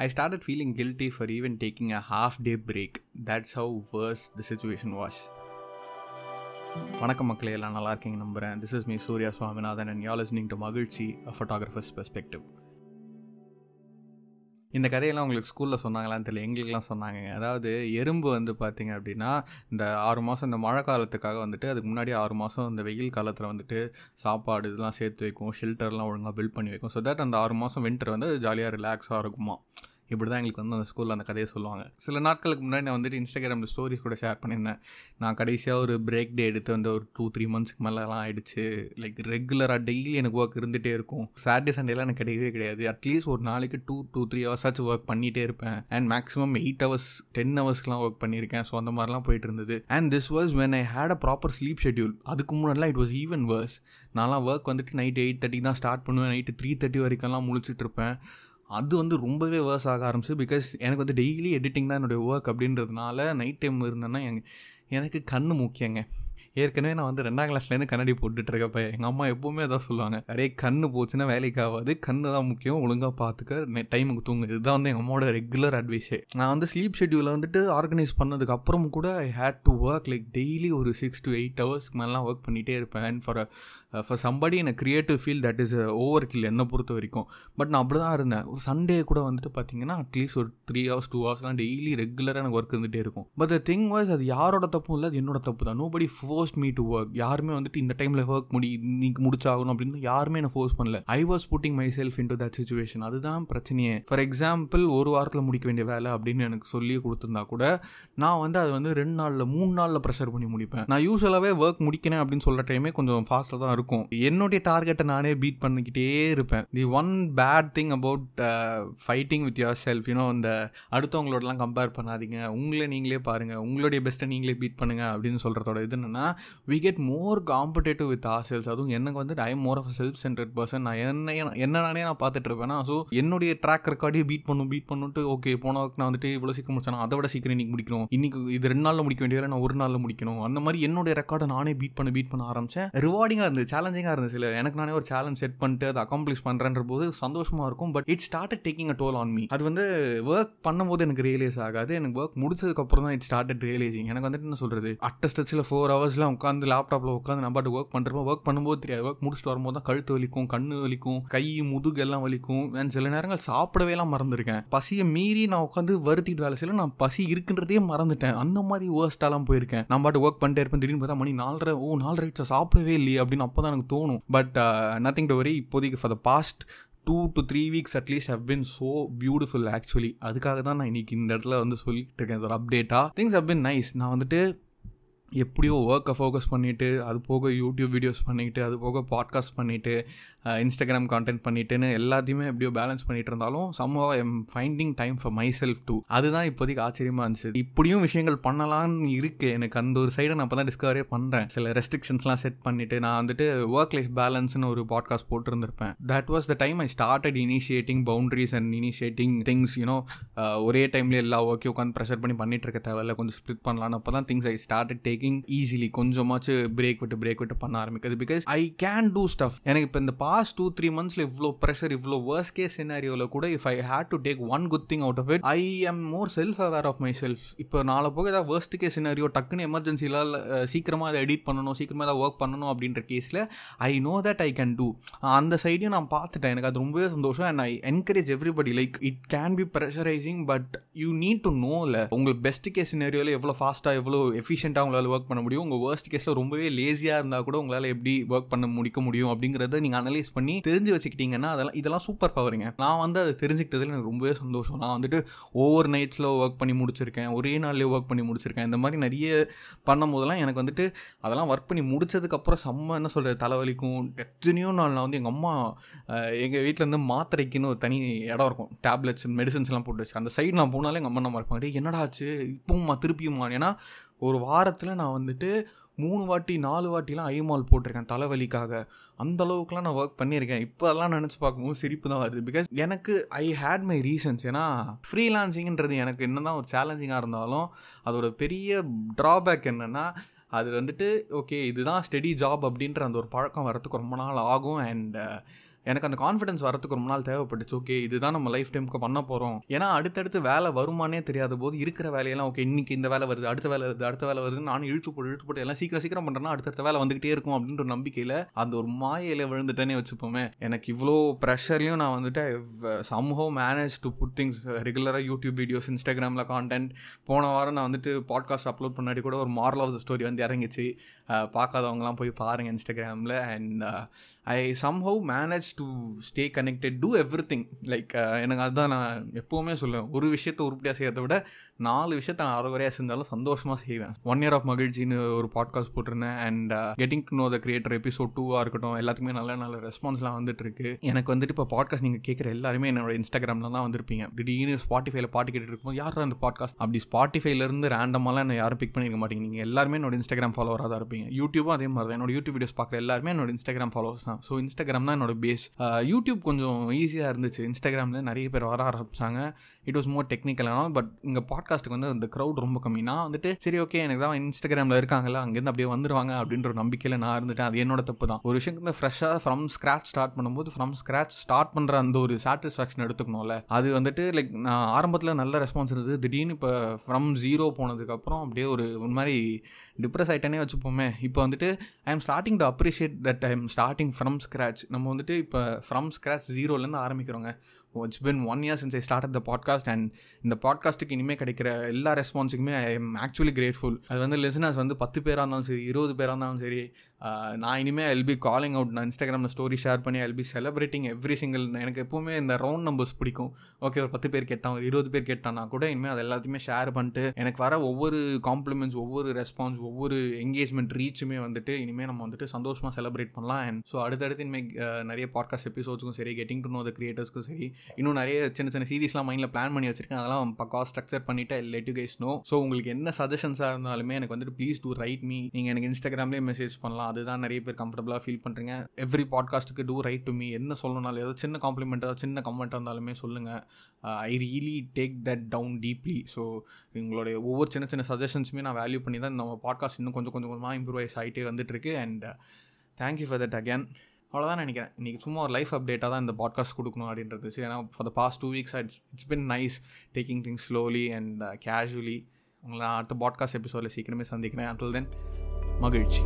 I started feeling guilty for even taking a half day break. That's how worse the situation was. வணக்கம் மக்களே எல்லாம் நல்லா இருக்கீங்க நம்புகிறேன் this is me Surya Swaminathan and you listening to மகிழ்ச்சி photographers perspective இந்த கதையெல்லாம் உங்களுக்கு ஸ்கூலில் சொன்னாங்களான்னு தெரியல எங்களுக்கெல்லாம் சொன்னாங்க. அதாவது எறும்பு வந்து பார்த்திங்க அப்படின்னா இந்த ஆறு மாதம் இந்த மழை காலத்துக்காக வந்துட்டு அதுக்கு முன்னாடி ஆறு மாதம் இந்த வெயில் காலத்தில் வந்துட்டு சாப்பாடு இதெல்லாம் சேர்த்து வைக்கும் ஷெல்டர்லாம் ஒழுங்காக பில்ட் பண்ணி வைக்கும். ஸோ தட் அந்த ஆறு மாதம் வின்டர் வந்து ஜாலியாக ரிலாக்ஸாக இருக்குமா? இப்படி தான் எங்களுக்கு வந்து அந்த ஸ்கூலில் அந்த கதையை சொல்லுவாங்க. சில நாட்களுக்கு முன்னாடி நான் வந்துட்டு இன்ஸ்டாகிராமில் ஸ்டோரி கூட ஷேர் பண்ணியிருந்தேன். நான் கடைசியாக ஒரு பிரேக் டே எடுத்து வந்து ஒரு டூ த்ரீ மந்த்ஸ்க்கு மேலெலாம் ஆகிடுச்சு லைக் ரெகுலராக டெய்லி எனக்கு ஒர்க் இருந்துகிட்டே இருக்கும். சாட்டர்டே சண்டேலாம் எனக்கு கிடையவே கிடையாது. அட்லீஸ்ட் ஒரு நாளைக்கு டூ டூ த்ரீ ஹவர்ஸ் ஆச்சு ஒர்க் பண்ணிகிட்டே இருப்பேன். And maximum eight hours ten ஹவர்ஸ்க்குலாம் work பண்ணியிருக்கேன். ஸோ அந்த மாதிரிலாம் போயிட்டு இருந்தது. And this was when I had a proper sleep schedule அதுக்கு முன்னாடிலாம் இட் வாஸ் ஈவன் வேர்ஸ் நான்லாம் ஒர்க் வந்துட்டு நைட் எயிட் தேர்ட்டி தான் ஸ்டார்ட் பண்ணுவேன். நைட்டு த்ரீ தேர்ட்டி வரைக்கும்லாம் முழிச்சிட்டு இருப்பேன். அது வந்து ரொம்பவே வேர்ஸ் ஆக ஆரம்பிச்சு பிகாஸ் எனக்கு வந்து டெய்லி எடிட்டிங் தான் என்னுடைய ஒர்க் அப்படின்றதுனால நைட் டைம் இருந்தேன்னா எனக்கு கண் முக்கியங்க ஏற்கனவே நான் வந்து ரெண்டாம் கிளாஸ்லேருந்து கண்ணாடி போட்டுட்டு இருக்கப்ப எங்கள் அம்மா எப்போவுமே அதான் சொல்லுவாங்க. அப்படியே கண்ணு போச்சுன்னா வேலைக்கு ஆகாது கண்ணு தான் முக்கியம். ஒழுங்காக பார்த்துக்க டைமுக்கு தூங்கு. இதுதான் வந்து எங்கள் அம்மாவோட ரெகுலர் அட்வைஸே நான் வந்து ஸ்லீப் ஷெட்யூலை வந்துட்டு ஆர்கனைஸ் பண்ணதுக்கு அப்புறம் கூட I had to work like daily ஒரு சிக்ஸ் டு எயிட் ஹவர்ஸ்க்கு மேலாம் ஒர்க் பண்ணிகிட்டே இருப்பேன். அண்ட் ஃபார் ஃபார் சம்படி என்ன creative feel that is overkill என்னை பொறுத்த வரைக்கும். பட் நான் அப்படி தான் இருந்தேன். ஒரு சண்டே கூட வந்துட்டு பார்த்தீங்கன்னா அட்லீஸ்ட் ஒரு த்ரீ ஹவர்ஸ் டூ ஹவர்ஸ்லாம் டெய்லி ரெகுலராக எனக்கு ஒர்க் இருந்துகிட்டே இருக்கும். பட் த திங் வாய்ஸ் அது யாரோட தப்பும் இல்லை அது என்னோட தப்பு தான். Nobody force forced me to work யாருமே வந்துட்டு இந்த டைமில் ஒர்க் முடி இன்னைக்கு முடிச்சாகணும் அப்படின்னு யாருமே என்ன ஃபோர்ஸ் பண்ணல. I was putting myself into that situation அதுதான் பிரச்சனையே. ஃபார் எக்ஸாம்பிள் ஒரு வாரத்தில் முடிக்க வேண்டிய வேலை அப்படின்னு எனக்கு சொல்லி கொடுத்துருந்தா கூட நான் வந்து அது வந்து ரெண்டு நாளில் மூணு நாளில் ப்ரெஷர் பண்ணி முடிப்பேன். நான் யூஸ்வலாகவே ஒர்க் முடிக்கிறேன் அப்படின்னு சொல்கிற டைமே கொஞ்சம் ஃபாஸ்ட்டாக தான் இருக்கும். என்னுடைய டார்கெட்டை நானே பீட் பண்ணிக்கிட்டே இருப்பேன். The one bad thing about fighting with yourself you know இந்த அடுத்தவங்களோடலாம் கம்பேர் பண்ணாதீங்க. உங்களை நீங்களே பாருங்கள் உங்களுடைய பெஸ்ட்டை நீங்களே பீட் பண்ணுங்கள் அப்படின்னு சொல்கிறதோட இது என்னென்னா we get more competitive with ourselves அதுவும் எனக்கு வந்து I more of self centred person நான் என்ன என்ன நானே நான் பார்த்துட்டு இருப்பேன்? ஸோ என்னுடைய ட்ராக் ரெக்கார்டையும் பீட் பண்ணும் பீட் பண்ணிட்டு ஓகே போன நான் வந்துட்டு இவ்வளோ சீக்கிரம் முடிச்சேன்? அதை விட சீக்கிரம் இன்னைக்கு முடிக்கணும். இன்னைக்கு இது ரெண்டு நாளில் முடிக்க வேண்டிய நான் ஒரு நாளில் முடிக்கணும். அந்த மாதிரி என்னுடைய ரெக்கார்டை நானே பீட் பண்ண பீட் பண்ண ஆரம்பிச்சேன். ரிவார்டிங்காக இருந்தது சேலஞ்சிங்காக இருந்துச்சு இல்லை எனக்கு நானே ஒரு சேலஞ்ச் செட் பண்ணிட்டு அதை அக்காம்ப்ளிஷ் பண்ணுறன்ற போது சந்தோஷமாக இருக்கும். But it start taking a toll on me அது வந்து ஒர்க் பண்ணும்போது எனக்கு ரியலைஸ் ஆகாது. எனக்கு ஒர்க் முடிச்சதுக்கப்புறம் தான் இட் ஸ்டார்ட் ரியலைசிங் எனக்கு வந்துட்டு என்ன சொல்கிறது அட்ட ஸ்டச்சில் ஃபோர் ஹவர்ஸ் ஆஃபீஸ்லாம் உட்காந்து லேப்டாப்பில் உட்காந்து நம்ம பாட்டு ஒர்க் பண்ணுறப்போ ஒர்க் பண்ணும்போது தெரியாது. ஒர்க் முடிச்சுட்டு வரும்போது தான் கழுத்து வலிக்கும் கண்ணு வலிக்கும் கை முதுகு எல்லாம் வலிக்கும். நான் சில நேரங்கள் சாப்பிடவே எல்லாம் மறந்துருக்கேன். பசியை மீறி நான் உட்காந்து வருத்திட்டு வேலை செய்யல. நான் பசி இருக்குன்றதே மறந்துட்டேன். அந்த மாதிரி வேர்ஸ்டாலாம் போயிருக்கேன். நான் பாட்டு ஒர்க் பண்ணிட்டே இருப்பேன். திடீர்னு பார்த்தா மணி நாலரை ஓ நாலரை சாப்பிடவே இல்லையே. அப்படின்னு அப்போ தான் எனக்கு தோணும். பட் நத்திங் டு வரி இப்போதைக்கு for the past two to three weeks at least have been so beautiful actually அதுக்காக தான் நான் இன்னைக்கு இந்த இடத்துல வந்து சொல்லிட்டு இருக்கேன். ஒரு அப்டேட்டாக திங்ஸ் ஹவ் பின் நைஸ் நான் வந்துட்டு எப்படியோ ஒர்க்கை ஃபோக்கஸ் பண்ணிவிட்டு அது போக யூடியூப் வீடியோஸ் பண்ணிக்கிட்டு அது போக பாட்காஸ்ட் பண்ணிவிட்டு இன்ஸ்டாகிராம் கான்டென்ட் பண்ணிவிட்டுன்னு எல்லாத்தையுமே எப்படியோ பேலன்ஸ் பண்ணிகிட்டு இருந்தாலும் somehow am finding time for myself too அதுதான் இப்போதைக்கு ஆச்சரியமாக இருந்துச்சு. இப்படியும் விஷயங்கள் பண்ணலான்னு இருக்குது எனக்கு அந்த ஒரு சைடை நான் இப்போ தான் டிஸ்கவரே பண்ணுறேன் சில ரெஸ்ட்ரிக்ஷன்ஸ்லாம் செட் பண்ணிவிட்டு நான் வந்துட்டு ஒர்க் லைஃப் பேலன்ஸ்னு ஒரு podcast போட்டிருந்திருப்பேன். That was the time I started initiating boundaries and initiating things you know ஒரே டைம்லேயே எல்லா ஒர்க்கையும் உட்காந்து ப்ரெஷர் பண்ணி பண்ணிகிட்டு இருக்க தேவையில்ல. கொஞ்சம் ஸ்ப்ளிட் பண்ணலான்னு அப்போ தான் things I started taking easily கொஞ்சமாச்சு பிரேக் விட்டு பிரேக் விட்டு பண்ண ஆரம்பிக்குது. Because I can do stuff எனக்கு இப்போ இந்த பாஸ்ட் டூ த்ரீ மந்த்ஸில் இவ்வளோ ப்ரெஷர் இவ்வளோ வேர்ஸ் கேஸ் சினாரியோவில் கூட if I had to take one good thing out of it I am more self aware of myself இப்போ நாளை போக ஏதாவது வேர்ஸ்ட் கேஸ் சினாரியோ டக்குன்னு எமர்ஜென்சியில் சீக்கிரமாக அதை எடிட் பண்ணணும் சீக்கிரமாக ஏதாவது ஒர்க் பண்ணணும் அப்படின்ற கேஸில் I know that I can do அந்த சைடையும் நான் பார்த்துட்டேன். எனக்கு அது ரொம்பவே சந்தோஷம். And I encourage everybody like it can be pressurising but you need to know இல்லை உங்களுக்கு பெஸ்ட் கேஸ் சினாரியோவில் எவ்வளோ ஃபாஸ்ட்டாக எவ்வளோ எஃபிஷியண்ட்டாக உங்களால் ஒர்க் பண்ண முடியும். உங்கள் வேர்ஸ்ட் கேஸில் ரொம்பவே லேசியாக இருந்தால் கூட உங்களால் எப்படி ஒர்க் பண்ண முடிக்க முடியும் அப்படிங்கிறத நீங்கள் அனலைஸ் பண்ணி தெரிஞ்சு வச்சுக்கிட்டீங்கன்னா அதெல்லாம் இதெல்லாம் சூப்பர் பவருங்க நான் வந்து அதை தெரிஞ்சுக்கிட்டதில் எனக்கு ரொம்பவே சந்தோஷம். நான் வந்துட்டு ஓவர் நைட்ஸில் ஒர்க் பண்ணி முடிச்சிருக்கேன். ஒரே நாள்லேயே ஒர்க் பண்ணி முடிச்சிருக்கேன். இந்த மாதிரி நிறைய பண்ணும் போதெல்லாம் எனக்கு வந்துட்டு அதெல்லாம் ஒர்க் பண்ணி முடிச்சதுக்கப்புறம் செம்ம என்ன சொல்கிறது தலைவலிக்கும். எத்தனையோ நாள் நான் வந்து எங்கள் அம்மா எங்கள் வீட்டிலேருந்து மாத்திரைக்குன்னு ஒரு தனி இடம் இருக்கும். டேப்லெட்ஸ் மெடிசன்ஸ்லாம் போட்டு வச்சு. அந்த சைடு நான் போனாலே எங்கள் அம்மா நம்ம இருப்பாங்க என்னடா ஆச்சு? இப்போம்மா திருப்பியுமா ஏன்னா ஒரு வாரத்தில் நான் வந்துட்டு மூணு வாட்டி நாலு வாட்டிலாம் ஐமால் போட்டிருக்கேன் தலைவலிக்காக. அந்த அளவுக்குலாம் நான் ஒர்க் பண்ணியிருக்கேன். இப்போ அதெல்லாம் நினச்சி பார்க்கும்போது சிரிப்பு தான் வருது. பிகாஸ் எனக்கு ஐ ஹேட் மை ரீசன்ஸ் ஏன்னா ஃப்ரீலான்சிங்கிறது எனக்கு என்ன தான் ஒரு சேலஞ்சிங்காக இருந்தாலும் அதோட பெரிய ட்ராபேக் என்னென்னா அது வந்துட்டு ஓகே இதுதான் ஸ்டெடி ஜாப் அப்படின்ற அந்த ஒரு பழக்கம் வரத்துக்கு ரொம்ப நாள் ஆகும். அண்ட் எனக்கு அந்த கான்ஃபிடன்ஸ் வரத்துக்கு ரொம்ப நாள் தேவைப்பட்டுச்சு. ஓகே இதுதான் நம்ம லைஃப் டைமுக்கு பண்ண போகிறோம் ஏன்னா அடுத்தடுத்து வேலை வருமானே தெரியாத போது இருக்கிற வேலையெல்லாம் ஓகே இன்னைக்கு இந்த வேலை வருது அடுத்த வேலை வருது அடுத்த வேலை வருதுன்னு நானும் இழுத்து போட்டு இழுத்து போட்டு எல்லாம் சீக்கிரம் சீக்கிரம் பண்ணுறேன்னா அடுத்தடுத்த வேலை வந்துகிட்டே இருக்கும் அப்படின்ற நம்பிக்கையில் அந்த ஒரு மாயையில் விழுந்துட்டேனே வச்சுப்போமே. எனக்கு இவ்வளோ ப்ரெஷர்லையும் நான் வந்துட்டு somehow manage to put things ரெகுலராக யூடியூப் வீடியோஸ் இன்ஸ்டாகிராமில் கான்டென்ட் போன வாரம் நான் வந்துட்டு பாட்காஸ்ட் அப்லோட் பண்ணாடி கூட ஒரு மாரல் ஆஃப் த ஸ்டோரி வந்து இறங்கிச்சு. பார்க்காதவங்களாம் பார்க்காதவங்கலாம் போய் பாருங்கள் இன்ஸ்டாகிராமில் and I somehow manage to stay connected to everything like எனக்கு அதுதான் நான் எப்போவுமே சொல்லுவேன். ஒரு விஷயத்தை உருப்படியாக செய்கிறத விட நாலு விஷயத்தை நான் அறகுறையாக செஞ்சாலும் சந்தோஷமாக செய்வேன். ஒன் இயர் ஆஃப் மகிழ்ச்சின்னு ஒரு பாட்காஸ்ட் போட்டிருந்தேன். And getting to know the creator episode டூவாக இருக்கட்டும் எல்லாத்துக்குமே நல்ல நல்ல ரெஸ்பான்ஸ்லாம் வந்துட்டு இருக்கு எனக்கு வந்துட்டு இப்போ பாட்காஸ்ட் நீங்கள் கேட்குற எல்லாருமே என்னோட இன்ஸ்டாகிராமில் தான் வந்திருப்பீங்க. திடீர்னு ஸ்பாட்டிஃபைல பாட்டு கேட்டுட்டு இருக்கும்போது யாரும் அந்த பாட்காஸ்ட் அப்படி ஸ்பாட்டிஃபைலேருந்து ரேண்டமாலாம் என்ன யாரும் பிக் பண்ணிருக்க மாட்டீங்க. நீங்கள் எல்லாருமே என்னோட இன்ஸ்டாகிராம் ஃபாலோவராக தான் இருப்பீங்க. யூடியூபும் அதே மாதிரி தான் என்னோட யூடியூப் வீடியோஸ் பார்க்குற எல்லாருமே என்னோட இன்ஸ்டாகிராம் ஃபாலோவர்ஸ் தான். ஸோ இன்ஸ்டாகிராம் தான் என்னோட பேஸ் யூடியூப் uh, கொஞ்சம் ஈஸியாக இருந்துச்சு. இன்ஸ்டாகிராமில் நிறைய பேர் வர ஆரம்பிச்சாங்க. இட் வாஸ் மோர் டெக்னிக்கலான பட் இங்கே பாட்காஸ்ட்டுக்கு வந்து அந்த க்ரௌட் ரொம்ப கம்மி. நான் வந்துட்டு சரி ஓகே எனக்கு தான் இன்ஸ்டாகிராமில் இருக்காங்களா அங்கேருந்து அப்படியே வந்துருவாங்க அப்படின்ற ஒரு நம்பிக்கையில் நான் இருந்துட்டேன். அது என்னோட தப்பு தான். ஒரு விஷயத்துக்கு வந்து ஃப்ரெஷ்ஷாக ஃப்ரம் ஸ்க்ராச் ஸ்டார்ட் பண்ணும்போது ஃப்ரம் ஸ்க்ராச் ஸ்டார்ட் பண்ணுற அந்த ஒரு சாட்டிஸ்ஃபேக்ஷன் எடுத்துக்கணும்ல. அது வந்துட்டு லைக் நான் ஆரம்பத்தில் நல்ல ரெஸ்பான்ஸ் இருந்தது. திடீர்னு இப்போ ஃப்ரம் ஜீரோ போனதுக்கப்புறம் அப்படியே ஒரு ஒரு மாதிரி டிப்ரெஸ் ஆகிட்டேனே வச்சுப்போமே. இப்போ வந்துட்டு I am starting to appreciate that I am starting from scratch நம்ம வந்துட்டு இப்போ ஃப்ரம் ஸ்க்ராச் ஜீரோலேருந்து ஆரம்பிக்கிறோங்க. It's been one year since I start the podcast and இந்த பாட்காஸ்ட்டுக்கு இனிமேல் கிடைக்கிற எல்லா ரெஸ்பான்ஸுக்குமே ஐ எம் ஆக்சுவலி கிரேட்ஃபுல் அது வந்து லிசனர்ஸ் வந்து பத்து பேராக இருந்தாலும் சரி இருபது பேராக இருந்தாலும் சரி நான் இனிமேல் எல்பி காலிங் அவுட் நான் இன்ஸ்டாகிராமில் ஸ்டோரி ஷேர் பண்ணி எல்பி செலிப்ரேட்டிங் எவ்ரி சிங்கிள் எனக்கு எப்போவுமே இந்த ரவுண்ட் நம்பர்ஸ் பிடிக்கும். ஓகே ஒரு பத்து பேர் கேட்டான் ஒரு இருபது பேர் கேட்டானா கூட இனிமேல் அது எல்லாத்தையுமே ஷேர் பண்ணிட்டு எனக்கு வர ஒவ்வொரு காம்ப்ளிமெண்ட்ஸ் ஒவ்வொரு ரெஸ்பான்ஸ் ஒவ்வொரு என்கேஜ்மெண்ட் ரீச்சுமே வந்துட்டு இனிமேல் நம்ம வந்துட்டு சந்தோஷமாக செலிப்ரேட் பண்ணலாம். அண்ட் ஸோ அடுத்தடுத்து இனிமேல் நிறைய பாட்காஸ்ட் எபிசோட்ஸ்க்கும் சரி கெட்டிங் டு நோ த கிரியேட்டர்ஸ்க்கும் சரி இன்னும் நிறைய சின்ன சின்ன சீரீஸ்லாம் மைண்டில் பிளான் பண்ணி வச்சிருக்கேன். அதெல்லாம் பக்கா ஸ்ட்ரக்சர் பண்ணிவிட்டு let you guys know so உங்களுக்கு என்ன சஜஷன்ஸாக இருந்தாலுமே எனக்கு வந்துட்டு ப்ளீஸ் டூ ரைட் மீ நீங்கள் எனக்கு இன்ஸ்டாகிராம்லேயே மெசேஜ் பண்ணலாம். அதுதான் நிறைய பேர் கம்ஃபர்டபுளாக ஃபீல் பண்ணுறீங்க எவ்ரி பாட்காஸ்ட்டுக்கு டூ ரைட் டு மீ என்ன சொல்லணும்னாலும் ஏதோ சின்ன காம்ப்ளிமெண்ட்டாக சின்ன கமெண்ட்டாக இருந்தாலுமே சொல்லுங்கள் I really take that down deeply so உங்களுடைய ஒவ்வொரு சின்ன சின்ன சஜஷன்ஸுமே நான் வேல்யூ பண்ணி தான் நம்ம பாட்காஸ்ட் இன்னும் கொஞ்சம் கொஞ்சம் கொஞ்சமாக இம்ப்ரூவைஸ் ஆகிட்டே வந்துட்டுருக்கு. And thank you for that again அவ்வளோதான் நினைக்கிறேன். இன்றைக்கி சும்மா ஒரு லைஃப் அப்டேட்டாக தான் இந்த பாட்காஸ்ட் கொடுக்கணும் அப்படின்றது. ஏன்னா for the past two weeks it's it's been nice taking things slowly and casually உங்களை நான் அடுத்த பாட்காஸ்ட் எபிசோடில் சீக்கிரமே சந்திக்கிறேன். அண்டில் தென் மகிழ்ச்சி.